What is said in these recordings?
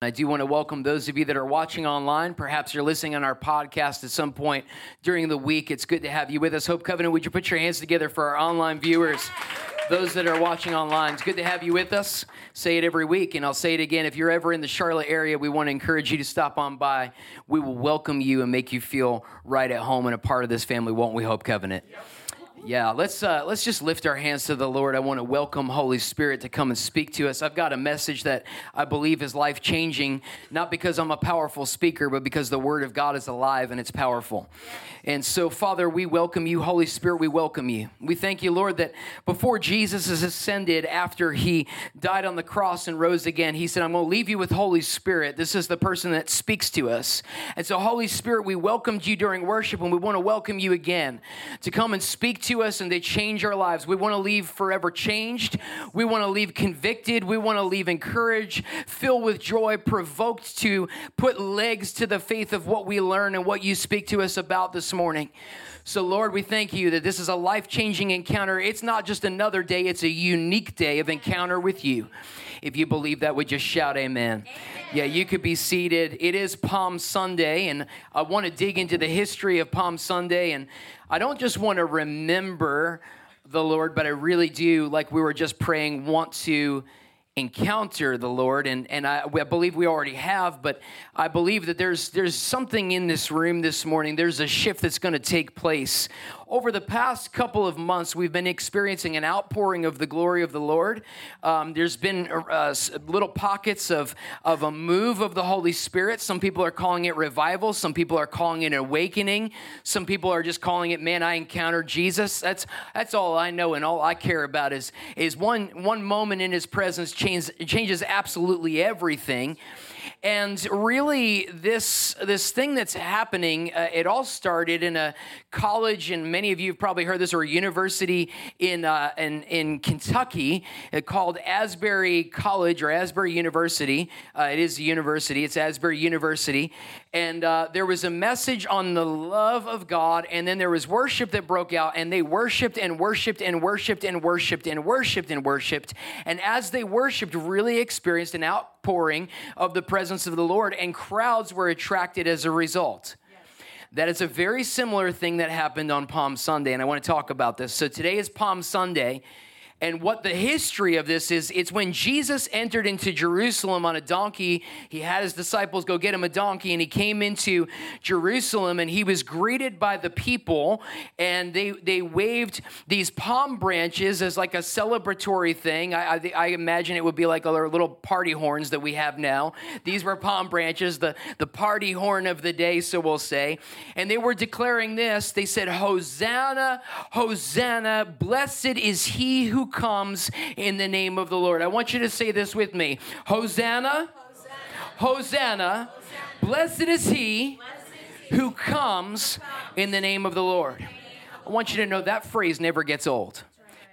I do want to welcome those of you that are watching online. Perhaps you're listening on our podcast at some point during the week. It's good to have you with us. Hope Covenant, would you put your hands together for our online viewers? Those that are watching online, it's good to have you with us. Say it every week, and I'll say it again. If you're ever in the Charlotte area, we want to encourage you to stop on by. We will welcome you and make you feel right at home and a part of this family, won't we, Hope Covenant? Yep. Yeah, let's uh, let's just lift our hands to the Lord. I want to welcome Holy Spirit to come and speak to us. I've got a message that I believe is life changing, not because I'm a powerful speaker, but because the Word of God is alive and it's powerful. And so, Father, we welcome you, Holy Spirit. We welcome you. We thank you, Lord, that before Jesus is ascended, after he died on the cross and rose again, he said, "I'm going to leave you with Holy Spirit. This is the person that speaks to us." And so, Holy Spirit, we welcomed you during worship, and we want to welcome you again to come and speak to us and they change our lives. We want to leave forever changed. We want to leave convicted. We want to leave encouraged, filled with joy, provoked to put legs to the faith of what we learn and what you speak to us about this morning. So, Lord, we thank you that this is a life changing encounter. It's not just another day, it's a unique day of encounter with you. If you believe that, would just shout amen. amen. Yeah, you could be seated. It is Palm Sunday, and I want to dig into the history of Palm Sunday. And I don't just want to remember the Lord, but I really do, like we were just praying, want to encounter the Lord, and and I, I, believe we already have. But I believe that there's there's something in this room this morning. There's a shift that's going to take place over the past couple of months, we've been experiencing an outpouring of the glory of the Lord. Um, there's been uh, little pockets of, of a move of the Holy Spirit. Some people are calling it revival. Some people are calling it awakening. Some people are just calling it, man, I encountered Jesus. That's, that's all I know and all I care about is, is one, one moment in his presence change, changes absolutely everything. And really, this this thing that's happening, uh, it all started in a college, and many of you have probably heard this, or a university in uh, in, in Kentucky uh, called Asbury College or Asbury University. Uh, it is a university. It's Asbury University, and uh, there was a message on the love of God, and then there was worship that broke out, and they worshipped and worshipped and worshipped and worshipped and worshipped and worshipped, and as they worshipped, really experienced an outpouring of the presence presence of the Lord, and crowds were attracted as a result. That is a very similar thing that happened on Palm Sunday, and I want to talk about this. So today is Palm Sunday, and what the history of this is, it's when Jesus entered into Jerusalem on a donkey. He had his disciples go get him a donkey, and he came into Jerusalem, and he was greeted by the people, and they they waved these palm branches as like a celebratory thing. I, I, I imagine it would be like our little party horns that we have now. These were palm branches, the the party horn of the day, so we'll say, and they were declaring this. They said, "Hosanna, Hosanna! Blessed is he who comes in the name of the Lord. I want you to say this with me Hosanna, Hosanna, Hosanna. blessed is he who comes in the name of the Lord. I want you to know that phrase never gets old.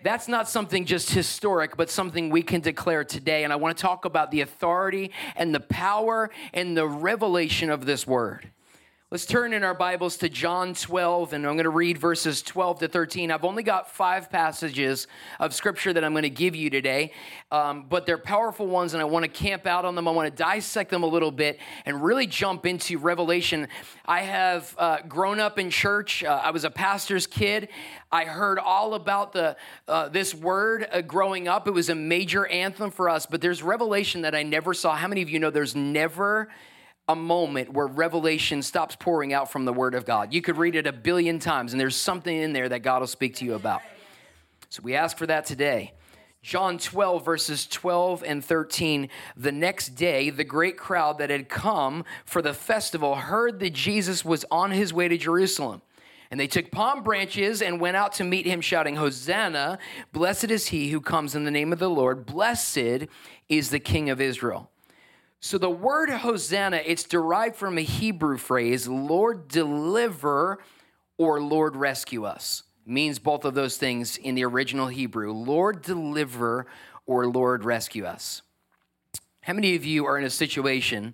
That's not something just historic, but something we can declare today. And I want to talk about the authority and the power and the revelation of this word. Let's turn in our Bibles to John 12, and I'm going to read verses 12 to 13. I've only got five passages of scripture that I'm going to give you today, um, but they're powerful ones, and I want to camp out on them. I want to dissect them a little bit and really jump into Revelation. I have uh, grown up in church, uh, I was a pastor's kid. I heard all about the uh, this word uh, growing up. It was a major anthem for us, but there's revelation that I never saw. How many of you know there's never a moment where revelation stops pouring out from the Word of God. You could read it a billion times, and there's something in there that God will speak to you about. So we ask for that today. John 12, verses 12 and 13. The next day, the great crowd that had come for the festival heard that Jesus was on his way to Jerusalem. And they took palm branches and went out to meet him, shouting, Hosanna! Blessed is he who comes in the name of the Lord. Blessed is the King of Israel. So the word Hosanna, it's derived from a Hebrew phrase, Lord deliver or Lord rescue us. It means both of those things in the original Hebrew. Lord deliver or Lord rescue us. How many of you are in a situation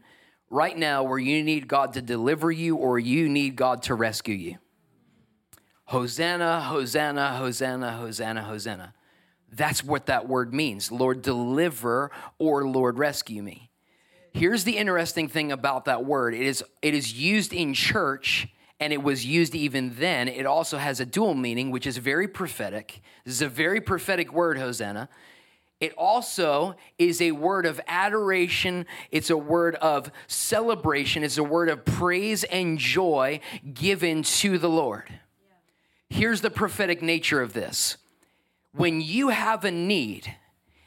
right now where you need God to deliver you or you need God to rescue you? Hosanna, Hosanna, Hosanna, Hosanna, Hosanna. That's what that word means. Lord, deliver or Lord, rescue me. Here's the interesting thing about that word it is, it is used in church and it was used even then. It also has a dual meaning, which is very prophetic. This is a very prophetic word, Hosanna. It also is a word of adoration. It's a word of celebration. It's a word of praise and joy given to the Lord. Here's the prophetic nature of this when you have a need,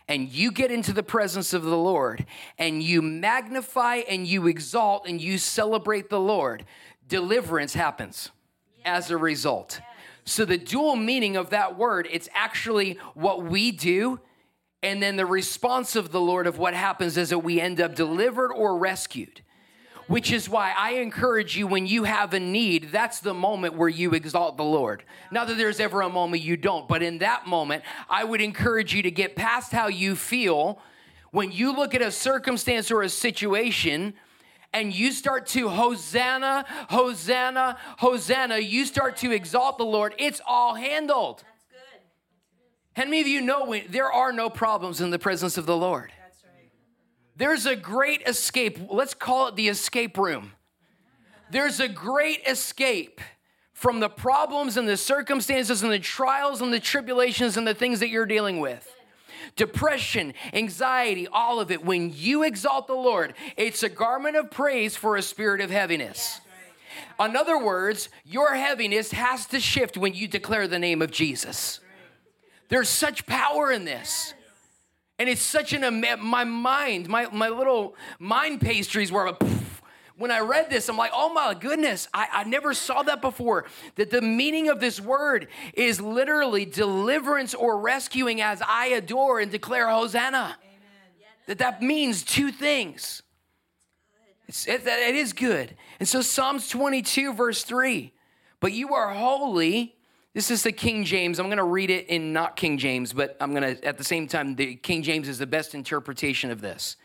and you get into the presence of the Lord and you magnify and you exalt and you celebrate the Lord, deliverance happens as a result. So the dual meaning of that word, it's actually what we do and then the response of the Lord of what happens is that we end up delivered or rescued which is why I encourage you when you have a need, that's the moment where you exalt the Lord. Not that there's ever a moment you don't, but in that moment, I would encourage you to get past how you feel when you look at a circumstance or a situation and you start to Hosanna, Hosanna, Hosanna, you start to exalt the Lord, it's all handled. How many of you know when, there are no problems in the presence of the Lord? There's a great escape. Let's call it the escape room. There's a great escape from the problems and the circumstances and the trials and the tribulations and the things that you're dealing with. Depression, anxiety, all of it. When you exalt the Lord, it's a garment of praise for a spirit of heaviness. In other words, your heaviness has to shift when you declare the name of Jesus. There's such power in this. And it's such an, my mind, my, my little mind pastries were, poof. when I read this, I'm like, oh my goodness, I, I never saw that before. That the meaning of this word is literally deliverance or rescuing as I adore and declare Hosanna. That that means two things. It's, it, it is good. And so Psalms 22, verse 3 But you are holy this is the King James. I'm going to read it in not King James, but I'm going to, at the same time, the King James is the best interpretation of this.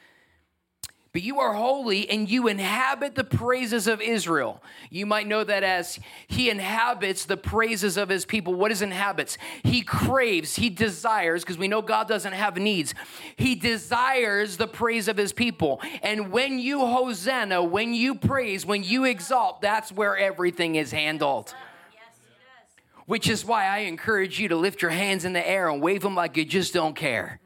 But you are holy and you inhabit the praises of Israel. You might know that as he inhabits the praises of his people. What is inhabits? He craves, he desires, because we know God doesn't have needs. He desires the praise of his people. And when you hosanna, when you praise, when you exalt, that's where everything is handled which is why I encourage you to lift your hands in the air and wave them like you just don't care.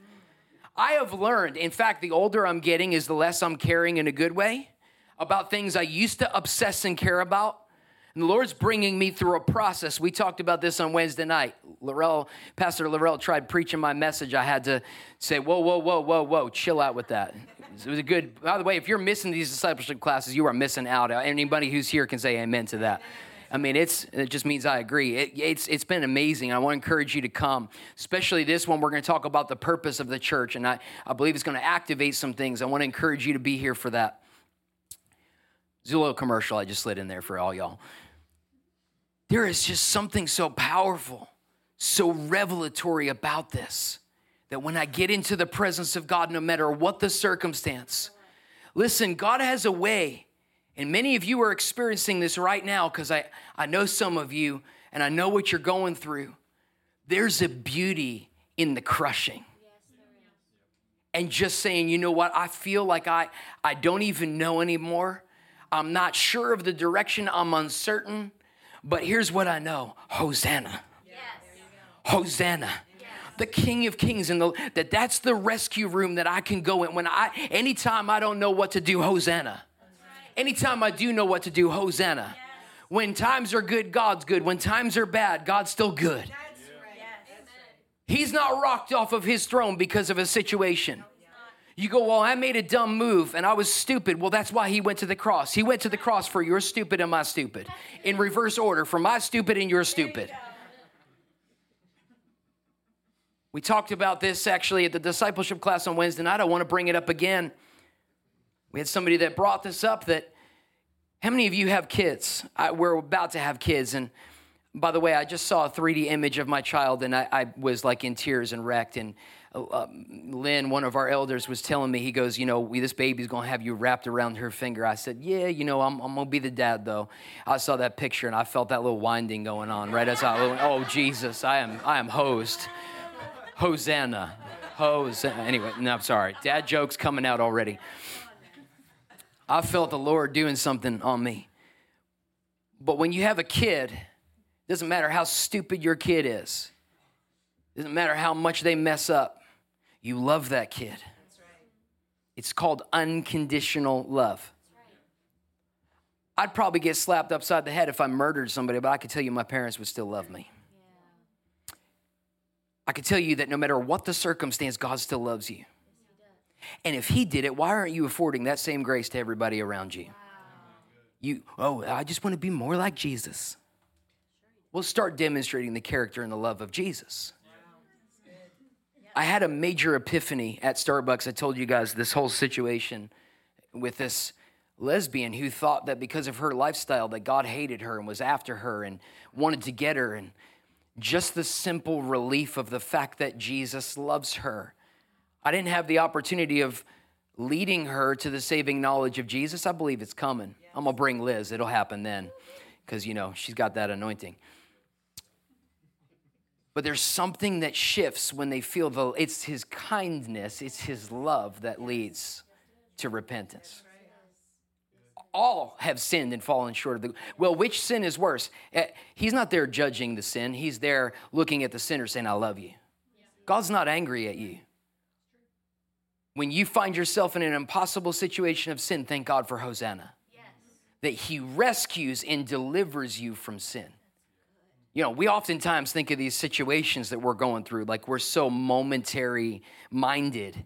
I have learned, in fact, the older I'm getting is the less I'm caring in a good way about things I used to obsess and care about. And the Lord's bringing me through a process. We talked about this on Wednesday night. Laurel, Pastor Laurel tried preaching my message. I had to say, whoa, whoa, whoa, whoa, whoa, chill out with that. It was a good, by the way, if you're missing these discipleship classes, you are missing out. Anybody who's here can say amen to that. I mean, it's it just means I agree. It, it's it's been amazing. I want to encourage you to come, especially this one. We're going to talk about the purpose of the church, and I, I believe it's going to activate some things. I want to encourage you to be here for that. Zillow commercial I just slid in there for all y'all. There is just something so powerful, so revelatory about this that when I get into the presence of God, no matter what the circumstance, listen, God has a way and many of you are experiencing this right now because I, I know some of you and I know what you're going through. There's a beauty in the crushing. and just saying, you know what, I feel like I, I don't even know anymore. I'm not sure of the direction, I'm uncertain. But here's what I know Hosanna. Yes. Hosanna the King of Kings, and the, that that's the rescue room that I can go in when I anytime I don't know what to do. Hosanna. Anytime I do know what to do, Hosanna. When times are good, God's good. When times are bad, God's still good. He's not rocked off of his throne because of a situation. You go, well, I made a dumb move and I was stupid. Well, that's why he went to the cross. He went to the cross for your stupid and my stupid. In reverse order, for my stupid and your stupid. We talked about this actually at the discipleship class on Wednesday night. I don't want to bring it up again We had somebody that brought this up that how many of you have kids? I, we're about to have kids. And by the way, I just saw a 3D image of my child and I, I was like in tears and wrecked. And uh, Lynn, one of our elders, was telling me, he goes, You know, we, this baby's gonna have you wrapped around her finger. I said, Yeah, you know, I'm, I'm gonna be the dad though. I saw that picture and I felt that little winding going on right as I, went, oh, Jesus, I am, I am hosed. Hosanna. Hosanna. Anyway, no, I'm sorry. Dad jokes coming out already. I felt the Lord doing something on me. But when you have a kid, it doesn't matter how stupid your kid is, it doesn't matter how much they mess up, you love that kid. Right. It's called unconditional love. I'd probably get slapped upside the head if I murdered somebody, but I could tell you my parents would still love me. Yeah. I could tell you that no matter what the circumstance, God still loves you. And if he did it, why aren't you affording that same grace to everybody around you? You, oh, I just want to be more like Jesus. We'll start demonstrating the character and the love of Jesus. I had a major epiphany at Starbucks. I told you guys this whole situation with this lesbian who thought that because of her lifestyle that God hated her and was after her and wanted to get her and just the simple relief of the fact that Jesus loves her I didn't have the opportunity of leading her to the saving knowledge of Jesus. I believe it's coming. I'm going to bring Liz. It'll happen then because, you know, she's got that anointing. But there's something that shifts when they feel the, it's his kindness, it's his love that leads to repentance. All have sinned and fallen short of the. Well, which sin is worse? Eh, he's not there judging the sin. He's there looking at the sinner saying, I love you. God's not angry at you. When you find yourself in an impossible situation of sin, thank God for Hosanna. Yes. That He rescues and delivers you from sin. You know, we oftentimes think of these situations that we're going through like we're so momentary minded.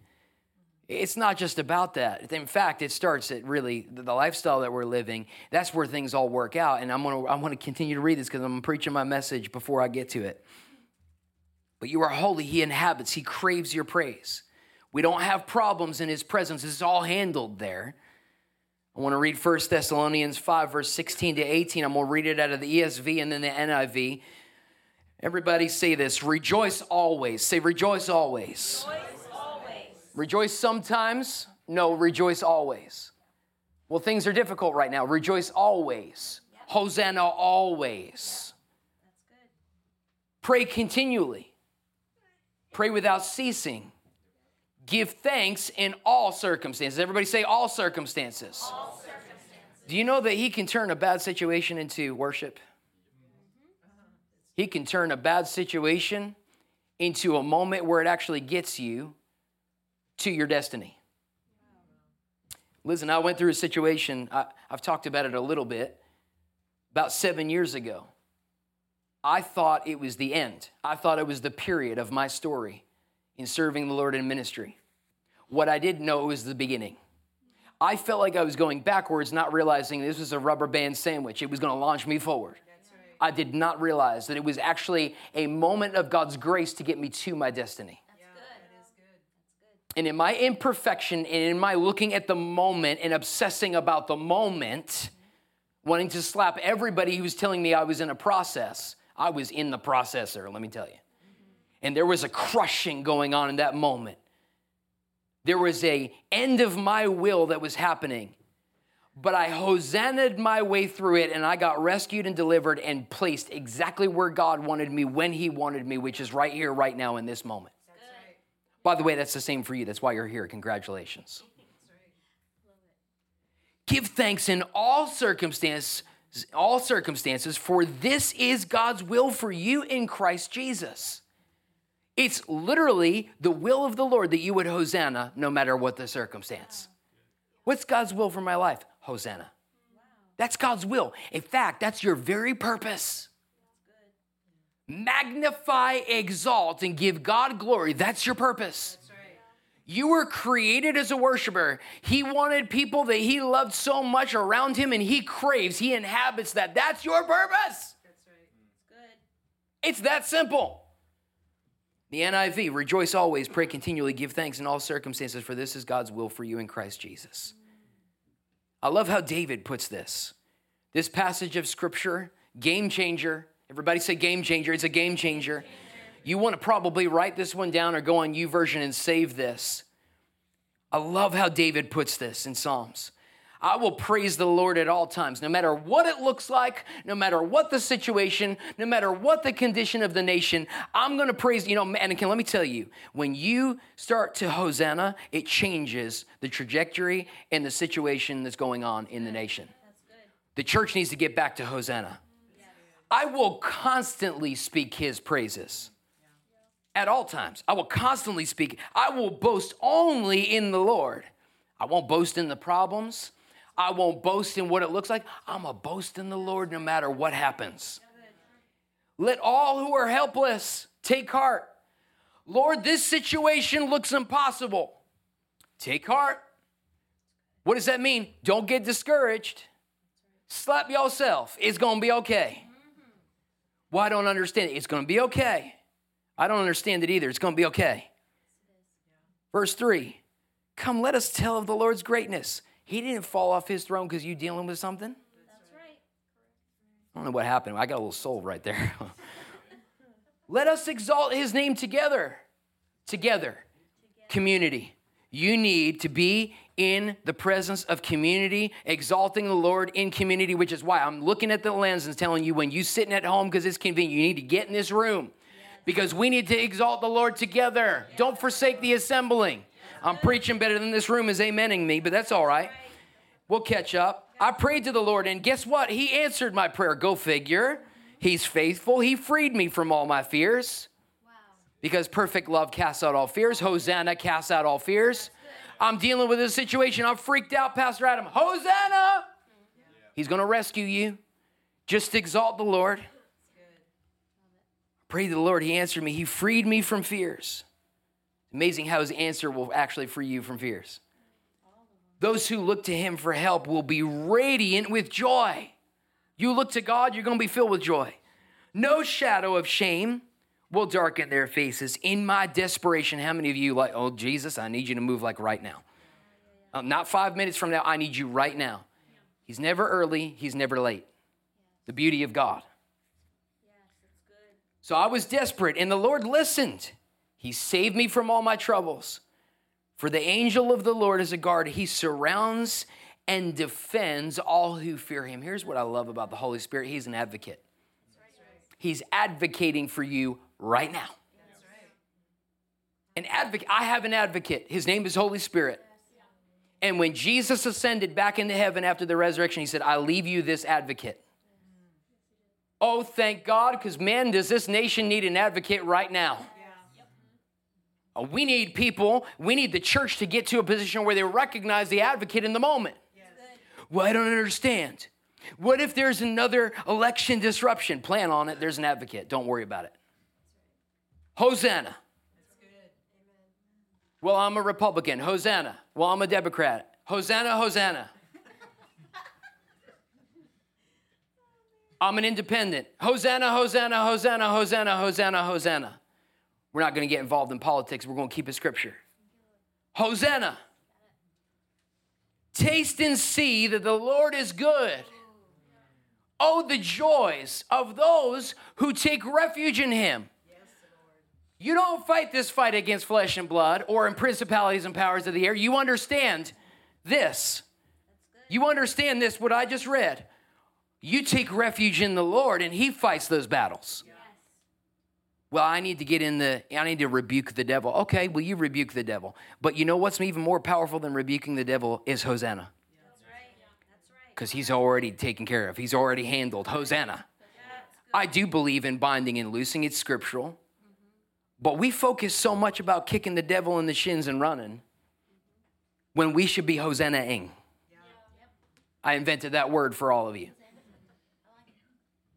It's not just about that. In fact, it starts at really the lifestyle that we're living. That's where things all work out. And I'm gonna I'm gonna continue to read this because I'm preaching my message before I get to it. But you are holy, he inhabits, he craves your praise. We don't have problems in his presence. It's all handled there. I want to read 1 Thessalonians 5, verse 16 to 18. I'm going to read it out of the ESV and then the NIV. Everybody say this rejoice always. Say, rejoice always. Rejoice always. Rejoice sometimes. No, rejoice always. Well, things are difficult right now. Rejoice always. Yep. Hosanna always. Yep. Pray continually. Pray without ceasing. Give thanks in all circumstances. Everybody say all circumstances. All circumstances. Do you know that he can turn a bad situation into worship? He can turn a bad situation into a moment where it actually gets you to your destiny. Listen, I went through a situation, I, have talked about it a little bit, about seven years ago. I thought it was the end, I thought it was the period of my story in serving the Lord in ministry. What I didn't know was the beginning. I felt like I was going backwards, not realizing this was a rubber band sandwich. It was going to launch me forward. Right. I did not realize that it was actually a moment of God's grace to get me to my destiny. That's good. That is good. And in my imperfection and in my looking at the moment and obsessing about the moment, mm-hmm. wanting to slap everybody who was telling me I was in a process, I was in the processor, let me tell you. And there was a crushing going on in that moment. There was a end of my will that was happening. But I hosanned my way through it and I got rescued and delivered and placed exactly where God wanted me when He wanted me, which is right here, right now, in this moment. Right. By the way, that's the same for you. That's why you're here. Congratulations. Give thanks in all circumstances, all circumstances, for this is God's will for you in Christ Jesus. It's literally the will of the Lord that you would Hosanna no matter what the circumstance. What's God's will for my life? Hosanna. That's God's will. In fact, that's your very purpose. Magnify, exalt, and give God glory. That's your purpose. You were created as a worshiper. He wanted people that he loved so much around him and he craves, he inhabits that. That's your purpose. That's right. It's good. It's that simple. The NIV, rejoice always, pray continually, give thanks in all circumstances, for this is God's will for you in Christ Jesus. I love how David puts this. This passage of scripture, game changer. Everybody say game changer. It's a game changer. You want to probably write this one down or go on YouVersion and save this. I love how David puts this in Psalms. I will praise the Lord at all times, no matter what it looks like, no matter what the situation, no matter what the condition of the nation. I'm going to praise, you know, Anakin, let me tell you, when you start to Hosanna, it changes the trajectory and the situation that's going on in the nation. The church needs to get back to Hosanna. I will constantly speak his praises at all times. I will constantly speak. I will boast only in the Lord. I won't boast in the problems. I won't boast in what it looks like. I'm a boast in the Lord no matter what happens. Let all who are helpless take heart. Lord, this situation looks impossible. Take heart. What does that mean? Don't get discouraged. Slap yourself. It's going to be okay. Well, I don't understand it. It's going to be okay. I don't understand it either. It's going to be okay. Verse 3 Come, let us tell of the Lord's greatness. He didn't fall off his throne because you dealing with something. That's right. I don't know what happened. I got a little soul right there. Let us exalt his name together. Together. together. Community. You need to be in the presence of community, exalting the Lord in community, which is why I'm looking at the lens and telling you when you sitting at home because it's convenient, you need to get in this room because we need to exalt the Lord together. Don't forsake the assembling. I'm preaching better than this room is amening me, but that's all right. We'll catch up. I prayed to the Lord, and guess what? He answered my prayer. Go figure. He's faithful. He freed me from all my fears. Because perfect love casts out all fears. Hosanna casts out all fears. I'm dealing with a situation. I'm freaked out, Pastor Adam. Hosanna! He's going to rescue you. Just exalt the Lord. Pray to the Lord. He answered me. He freed me from fears. Amazing how his answer will actually free you from fears. Those who look to him for help will be radiant with joy. You look to God, you're going to be filled with joy. No shadow of shame will darken their faces. In my desperation, how many of you like, oh, Jesus, I need you to move like right now? Uh, not five minutes from now, I need you right now. He's never early, he's never late. The beauty of God. So I was desperate, and the Lord listened. He saved me from all my troubles. For the angel of the Lord is a guard. He surrounds and defends all who fear him. Here's what I love about the Holy Spirit He's an advocate. He's advocating for you right now. An advocate. I have an advocate. His name is Holy Spirit. And when Jesus ascended back into heaven after the resurrection, he said, I leave you this advocate. Oh, thank God, because man, does this nation need an advocate right now. Uh, we need people, we need the church to get to a position where they recognize the advocate in the moment. Yes. Well, I don't understand. What if there's another election disruption? Plan on it. There's an advocate. Don't worry about it. Hosanna. Well, I'm a Republican. Hosanna. Well, I'm a Democrat. Hosanna, Hosanna. I'm an independent. Hosanna, Hosanna, Hosanna, Hosanna, Hosanna, Hosanna. We're not going to get involved in politics. We're going to keep it scripture. Hosanna. Taste and see that the Lord is good. Oh, the joys of those who take refuge in him. You don't fight this fight against flesh and blood or in principalities and powers of the air. You understand this. You understand this, what I just read. You take refuge in the Lord, and He fights those battles well, I need to get in the, I need to rebuke the devil. Okay, well, you rebuke the devil. But you know what's even more powerful than rebuking the devil is Hosanna. Because he's already taken care of, he's already handled. Hosanna. I do believe in binding and loosing, it's scriptural. But we focus so much about kicking the devil in the shins and running when we should be Hosanna-ing. I invented that word for all of you.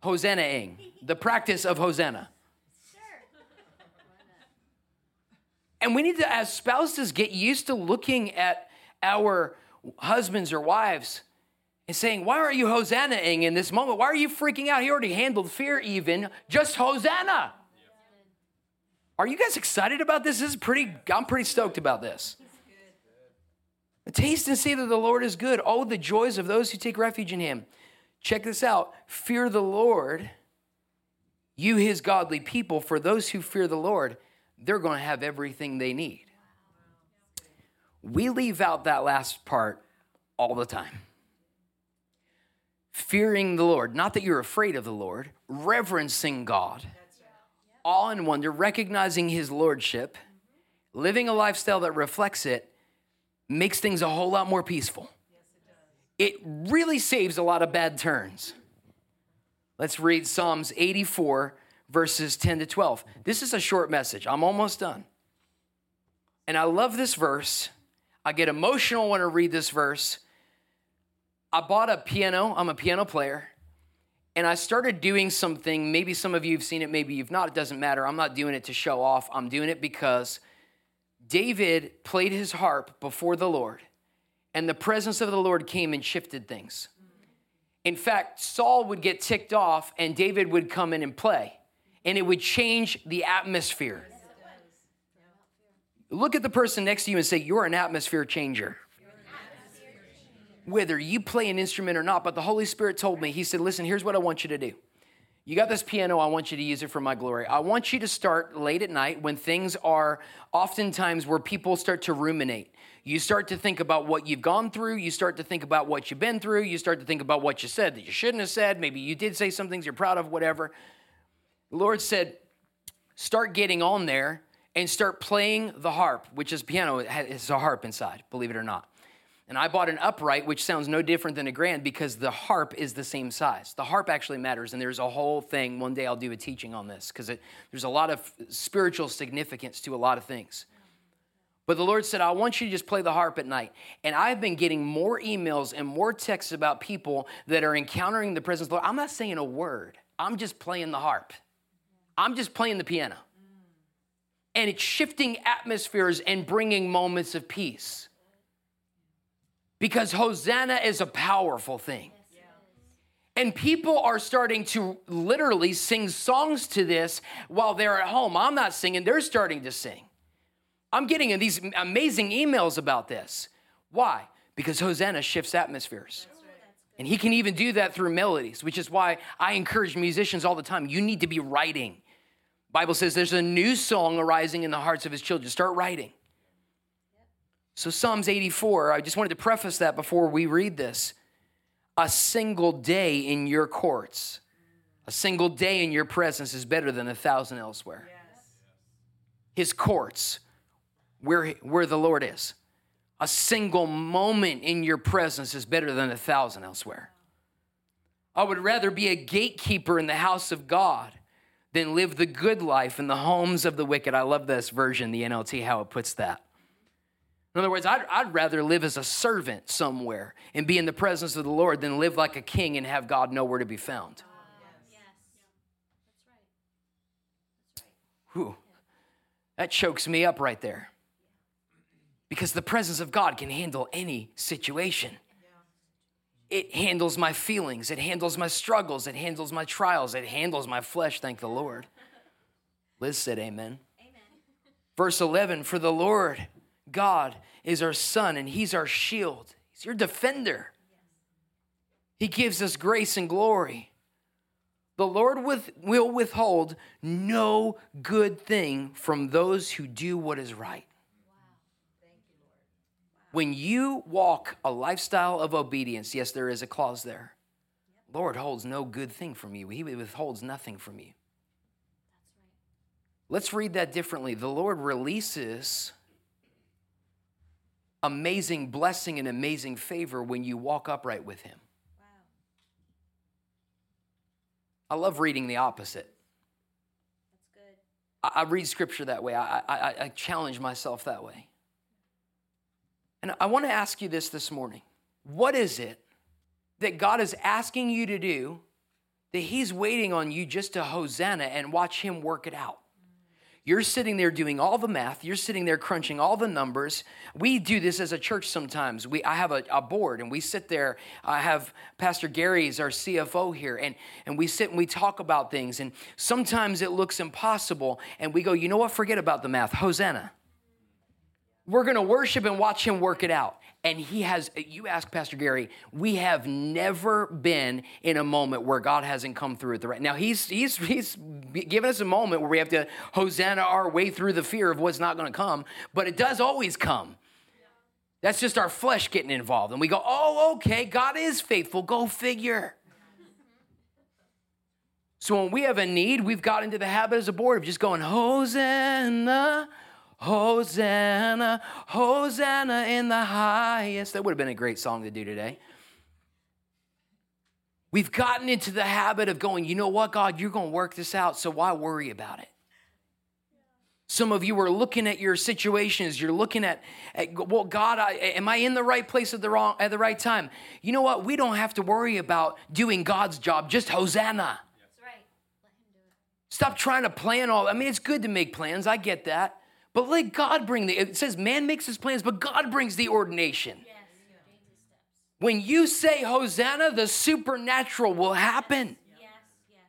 Hosanna-ing, the practice of Hosanna. And we need to, as spouses, get used to looking at our husbands or wives and saying, Why are you Hosannaing in this moment? Why are you freaking out? He already handled fear, even. Just Hosanna. Are you guys excited about this? This is pretty, I'm pretty stoked about this. Taste and see that the Lord is good. Oh, the joys of those who take refuge in him. Check this out fear the Lord, you his godly people. For those who fear the Lord, they're going to have everything they need. We leave out that last part all the time. Fearing the Lord, not that you're afraid of the Lord, reverencing God, awe and wonder, recognizing his lordship, living a lifestyle that reflects it makes things a whole lot more peaceful. It really saves a lot of bad turns. Let's read Psalms 84, verses 10 to 12. This is a short message. I'm almost done. And I love this verse. I get emotional when I read this verse. I bought a piano, I'm a piano player, and I started doing something. Maybe some of you have seen it, maybe you've not. It doesn't matter. I'm not doing it to show off, I'm doing it because David played his harp before the Lord, and the presence of the Lord came and shifted things. In fact, Saul would get ticked off, and David would come in and play, and it would change the atmosphere. Look at the person next to you and say, You're an atmosphere changer. Whether you play an instrument or not, but the Holy Spirit told me, He said, Listen, here's what I want you to do. You got this piano, I want you to use it for my glory. I want you to start late at night when things are oftentimes where people start to ruminate. You start to think about what you've gone through. You start to think about what you've been through. You start to think about what you said that you shouldn't have said. Maybe you did say some things you're proud of, whatever. The Lord said, start getting on there and start playing the harp, which is piano. It's a harp inside, believe it or not. And I bought an upright, which sounds no different than a grand because the harp is the same size. The harp actually matters, and there's a whole thing. One day I'll do a teaching on this because there's a lot of spiritual significance to a lot of things. But the Lord said, I want you to just play the harp at night. And I've been getting more emails and more texts about people that are encountering the presence of the Lord. I'm not saying a word, I'm just playing the harp, I'm just playing the piano. And it's shifting atmospheres and bringing moments of peace because Hosanna is a powerful thing. And people are starting to literally sing songs to this while they're at home. I'm not singing, they're starting to sing. I'm getting these amazing emails about this. Why? Because Hosanna shifts atmospheres. And he can even do that through melodies, which is why I encourage musicians all the time. You need to be writing. Bible says there's a new song arising in the hearts of his children. Start writing. So, Psalms 84, I just wanted to preface that before we read this. A single day in your courts, a single day in your presence is better than a thousand elsewhere. Yes. His courts, where, where the Lord is. A single moment in your presence is better than a thousand elsewhere. I would rather be a gatekeeper in the house of God than live the good life in the homes of the wicked. I love this version, the NLT, how it puts that. In other words, I'd, I'd rather live as a servant somewhere and be in the presence of the Lord than live like a king and have God nowhere to be found. Whew. That chokes me up right there. Because the presence of God can handle any situation. It handles my feelings, it handles my struggles, it handles my trials, it handles my flesh, thank the Lord. Liz said, Amen. amen. Verse 11 For the Lord God is our sun and he's our shield. He's your defender. He gives us grace and glory. The Lord with, will withhold no good thing from those who do what is right. When you walk a lifestyle of obedience, yes, there is a clause there. Lord holds no good thing from you. He withholds nothing from you. Let's read that differently. The Lord releases amazing blessing and amazing favor when you walk upright with Him. Wow. I love reading the opposite. That's good. I, I read scripture that way, I, I, I challenge myself that way. And I want to ask you this this morning. What is it that God is asking you to do that He's waiting on you just to Hosanna and watch Him work it out? You're sitting there doing all the math. You're sitting there crunching all the numbers. We do this as a church sometimes. We, I have a, a board and we sit there. I have Pastor Gary's our CFO here, and, and we sit and we talk about things. And sometimes it looks impossible, and we go, you know what? Forget about the math. Hosanna. We're going to worship and watch him work it out. And he has, you ask Pastor Gary, we have never been in a moment where God hasn't come through at the right. Now, he's, he's, he's given us a moment where we have to Hosanna our way through the fear of what's not going to come, but it does always come. That's just our flesh getting involved. And we go, oh, okay, God is faithful. Go figure. So when we have a need, we've got into the habit as a board of just going, Hosanna, Hosanna, Hosanna in the highest. That would have been a great song to do today. We've gotten into the habit of going, you know what, God, you're going to work this out, so why worry about it? Some of you are looking at your situations. You're looking at, at well, God, I, am I in the right place at the wrong at the right time? You know what? We don't have to worry about doing God's job. Just Hosanna. That's right. Stop trying to plan all. I mean, it's good to make plans. I get that. But let God bring the, it says man makes his plans, but God brings the ordination. Yes. When you say Hosanna, the supernatural will happen. Yes, yes.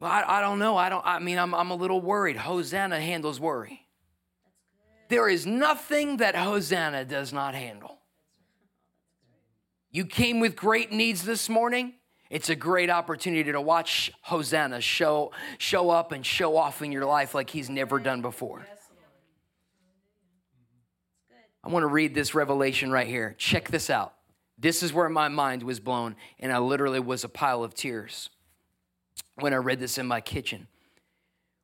Well, I, I don't know. I don't, I mean, I'm, I'm a little worried. Hosanna handles worry. There is nothing that Hosanna does not handle. You came with great needs this morning. It's a great opportunity to watch Hosanna show, show up and show off in your life like he's never done before. I want to read this revelation right here. Check this out. This is where my mind was blown, and I literally was a pile of tears when I read this in my kitchen.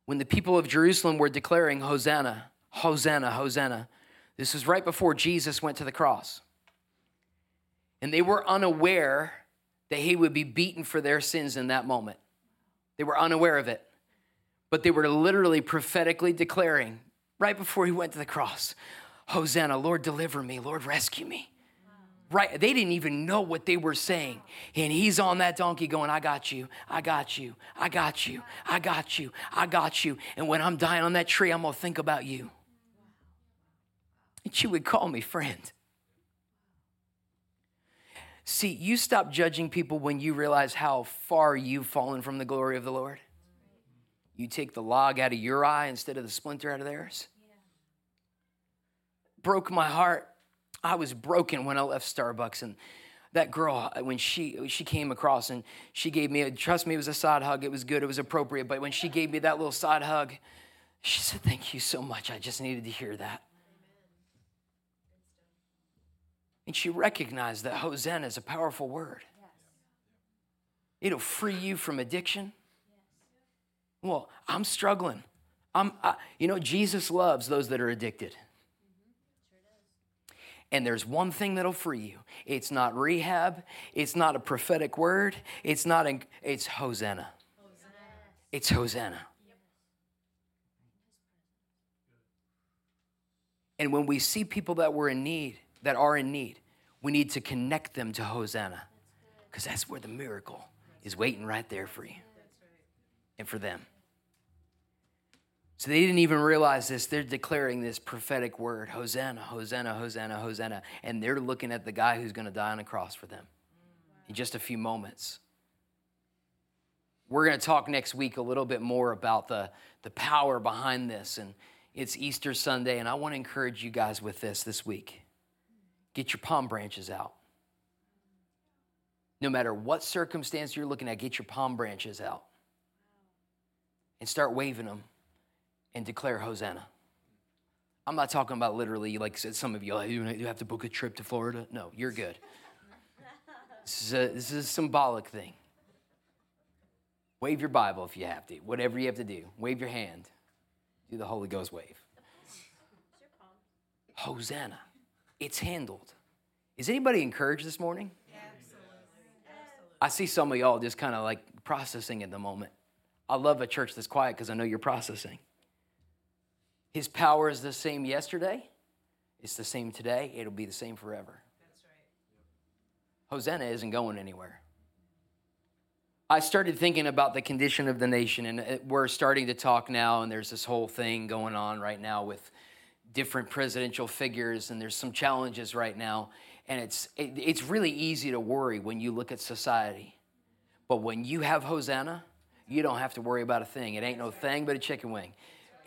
When the people of Jerusalem were declaring, Hosanna, Hosanna, Hosanna, this was right before Jesus went to the cross. And they were unaware that he would be beaten for their sins in that moment. They were unaware of it. But they were literally prophetically declaring right before he went to the cross, Hosanna, Lord, deliver me, Lord, rescue me. Right, they didn't even know what they were saying. And he's on that donkey going, I got you, I got you, I got you, I got you, I got you. And when I'm dying on that tree, I'm gonna think about you. And you would call me friend. See, you stop judging people when you realize how far you've fallen from the glory of the Lord. You take the log out of your eye instead of the splinter out of theirs broke my heart. I was broken when I left Starbucks and that girl when she she came across and she gave me a, trust me it was a side hug. It was good. It was appropriate. But when she gave me that little side hug she said thank you so much. I just needed to hear that. And she recognized that hosanna is a powerful word. It'll free you from addiction. Well i'm struggling. I'm I, you know jesus loves those that are addicted and there's one thing that'll free you. It's not rehab. It's not a prophetic word. It's not, in, it's Hosanna. Hosanna. It's Hosanna. And when we see people that were in need, that are in need, we need to connect them to Hosanna. Because that's where the miracle is waiting right there for you and for them. So they didn't even realize this. They're declaring this prophetic word Hosanna, Hosanna, Hosanna, Hosanna. And they're looking at the guy who's going to die on a cross for them in just a few moments. We're going to talk next week a little bit more about the, the power behind this. And it's Easter Sunday. And I want to encourage you guys with this this week get your palm branches out. No matter what circumstance you're looking at, get your palm branches out and start waving them and declare Hosanna. I'm not talking about literally, like some of you, oh, like, you have to book a trip to Florida. No, you're good. This is a, this is a symbolic thing. Wave your Bible if you have to, whatever you have to do. Wave your hand. Do the Holy Ghost wave. Hosanna. It's handled. Is anybody encouraged this morning? I see some of y'all just kind of like processing at the moment. I love a church that's quiet because I know you're processing. His power is the same yesterday, it's the same today, it'll be the same forever. That's right. Hosanna isn't going anywhere. I started thinking about the condition of the nation, and uh, we're starting to talk now, and there's this whole thing going on right now with different presidential figures, and there's some challenges right now. And it's, it, it's really easy to worry when you look at society. But when you have Hosanna, you don't have to worry about a thing. It ain't no thing but a chicken wing.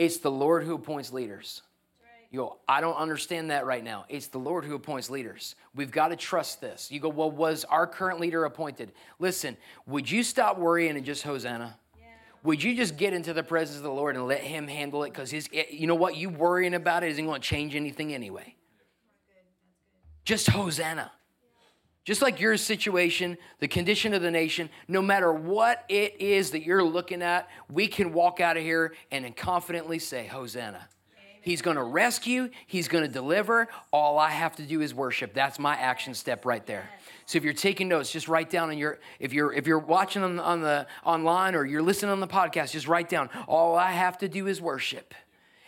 It's the Lord who appoints leaders. You go, I don't understand that right now. It's the Lord who appoints leaders. We've got to trust this. You go, well, was our current leader appointed? Listen, would you stop worrying and just Hosanna? Would you just get into the presence of the Lord and let Him handle it? Because His, eh, you know what, you worrying about it isn't going to change anything anyway. Just Hosanna. Just like your situation, the condition of the nation, no matter what it is that you're looking at, we can walk out of here and confidently say, Hosanna. He's going to rescue, He's going to deliver. All I have to do is worship. That's my action step right there. So if you're taking notes, just write down on your if you're if you're watching on, on the online or you're listening on the podcast, just write down all I have to do is worship.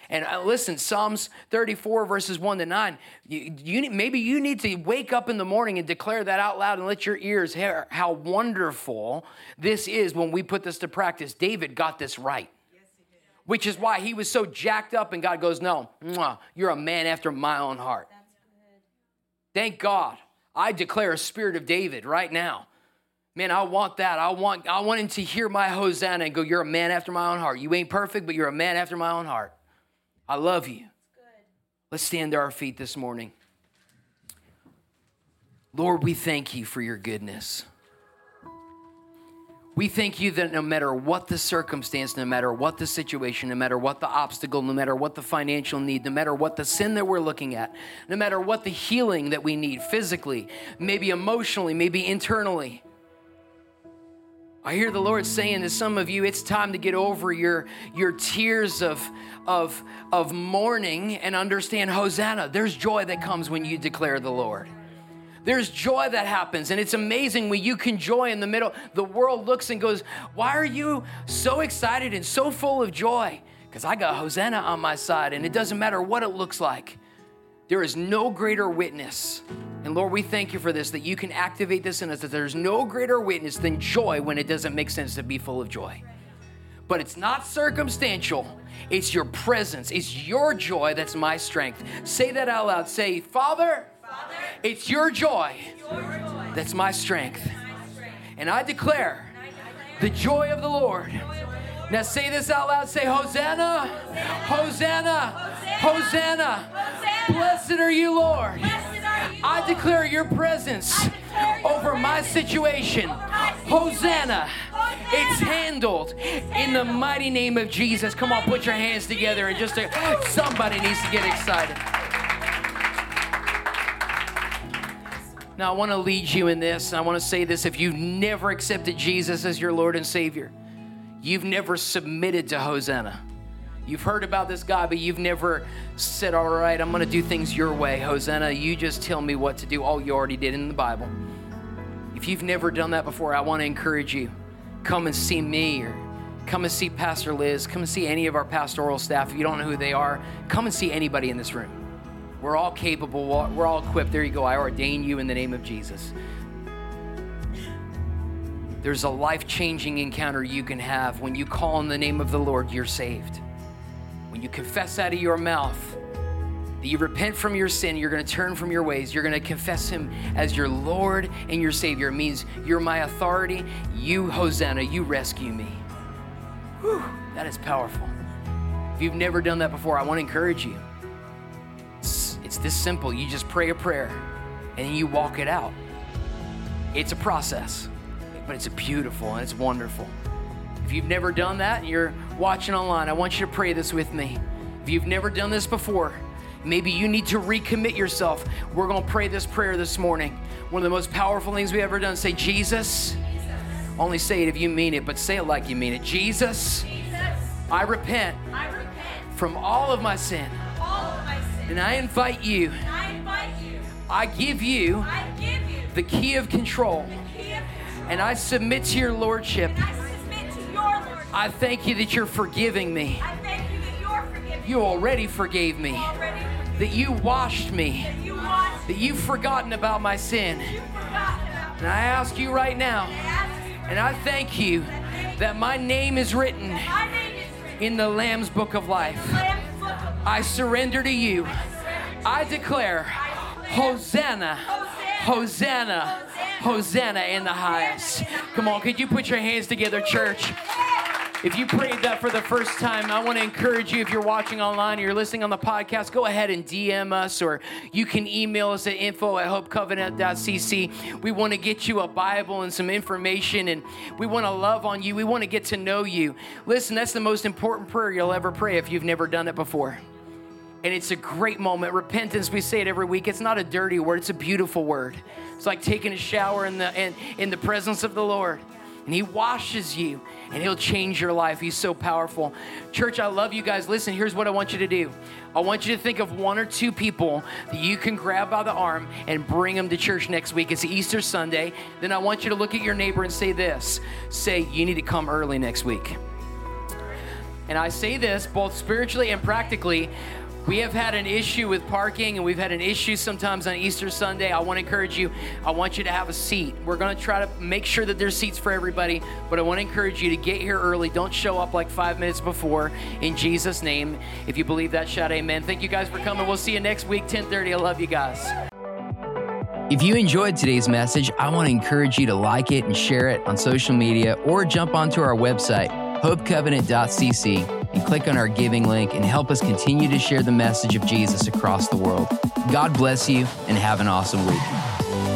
And uh, listen, Psalms 34, verses 1 to 9, you, you, maybe you need to wake up in the morning and declare that out loud and let your ears hear how wonderful this is when we put this to practice. David got this right, which is why he was so jacked up, and God goes, No, you're a man after my own heart. Thank God. I declare a spirit of David right now. Man, I want that. I want, I want him to hear my Hosanna and go, You're a man after my own heart. You ain't perfect, but you're a man after my own heart. I love you. Let's stand to our feet this morning. Lord, we thank you for your goodness. We thank you that no matter what the circumstance, no matter what the situation, no matter what the obstacle, no matter what the financial need, no matter what the sin that we're looking at, no matter what the healing that we need physically, maybe emotionally, maybe internally, I hear the Lord saying to some of you, it's time to get over your, your tears of, of, of mourning and understand Hosanna. There's joy that comes when you declare the Lord. There's joy that happens, and it's amazing when you can joy in the middle. The world looks and goes, Why are you so excited and so full of joy? Because I got Hosanna on my side, and it doesn't matter what it looks like. There is no greater witness and Lord, we thank you for this, that you can activate this in us, that there's no greater witness than joy when it doesn't make sense to be full of joy. But it's not circumstantial, it's your presence, it's your joy that's my strength. Say that out loud. Say, Father, Father it's your joy, your joy that's my strength. And I declare the joy of the Lord. Now say this out loud. Say, Hosanna, Hosanna, Hosanna. Blessed are you, Lord. I declare your presence over my situation. Hosanna. It's handled in the mighty name of Jesus. Come on, put your hands together and just uh, somebody needs to get excited. Now, I want to lead you in this. And I want to say this. If you've never accepted Jesus as your Lord and Savior, you've never submitted to Hosanna. You've heard about this guy, but you've never said, All right, I'm going to do things your way. Hosanna, you just tell me what to do. Oh, you already did in the Bible. If you've never done that before, I want to encourage you come and see me or come and see Pastor Liz. Come and see any of our pastoral staff. If you don't know who they are, come and see anybody in this room. We're all capable, we're all equipped. There you go. I ordain you in the name of Jesus. There's a life changing encounter you can have when you call on the name of the Lord, you're saved you confess out of your mouth that you repent from your sin, you're going to turn from your ways, you're going to confess Him as your Lord and your Savior. It means you're my authority. You, Hosanna, you rescue me. Whew, that is powerful. If you've never done that before, I want to encourage you. It's, it's this simple. You just pray a prayer and you walk it out. It's a process, but it's beautiful and it's wonderful. If you've never done that and you're watching online, I want you to pray this with me. If you've never done this before, maybe you need to recommit yourself. We're going to pray this prayer this morning. One of the most powerful things we've ever done. Say, Jesus. Jesus. Only say it if you mean it, but say it like you mean it. Jesus, Jesus. I, repent I repent from all of my sin. Of my sin. And I invite you. I, invite you. I, give you I give you the key of control. Key of control. And I submit to your lordship. I thank you that you're forgiving me. I thank you that you're forgiving You already forgave me. Already that you washed me. That, you washed that you've forgotten about my sin. About and I ask you right now, and I thank you that my name is written in the Lamb's Book of Life. I surrender to you. I declare, Hosanna, Hosanna, Hosanna in the highest. Come on, could you put your hands together, church? If you prayed that for the first time, I want to encourage you if you're watching online or you're listening on the podcast, go ahead and DM us or you can email us at info at hopecovenant.cc. We want to get you a Bible and some information and we want to love on you. We want to get to know you. Listen, that's the most important prayer you'll ever pray if you've never done it before. And it's a great moment. Repentance, we say it every week. It's not a dirty word, it's a beautiful word. It's like taking a shower in the in, in the presence of the Lord and He washes you and He'll change your life. He's so powerful. Church, I love you guys. Listen, here's what I want you to do I want you to think of one or two people that you can grab by the arm and bring them to church next week. It's Easter Sunday. Then I want you to look at your neighbor and say this say, You need to come early next week. And I say this both spiritually and practically we have had an issue with parking and we've had an issue sometimes on Easter Sunday. I want to encourage you, I want you to have a seat. We're going to try to make sure that there's seats for everybody, but I want to encourage you to get here early. Don't show up like five minutes before in Jesus' name. If you believe that, shout amen. Thank you guys for coming. We'll see you next week, 1030. I love you guys. If you enjoyed today's message, I want to encourage you to like it and share it on social media or jump onto our website, hopecovenant.cc and click on our giving link and help us continue to share the message of Jesus across the world. God bless you and have an awesome week.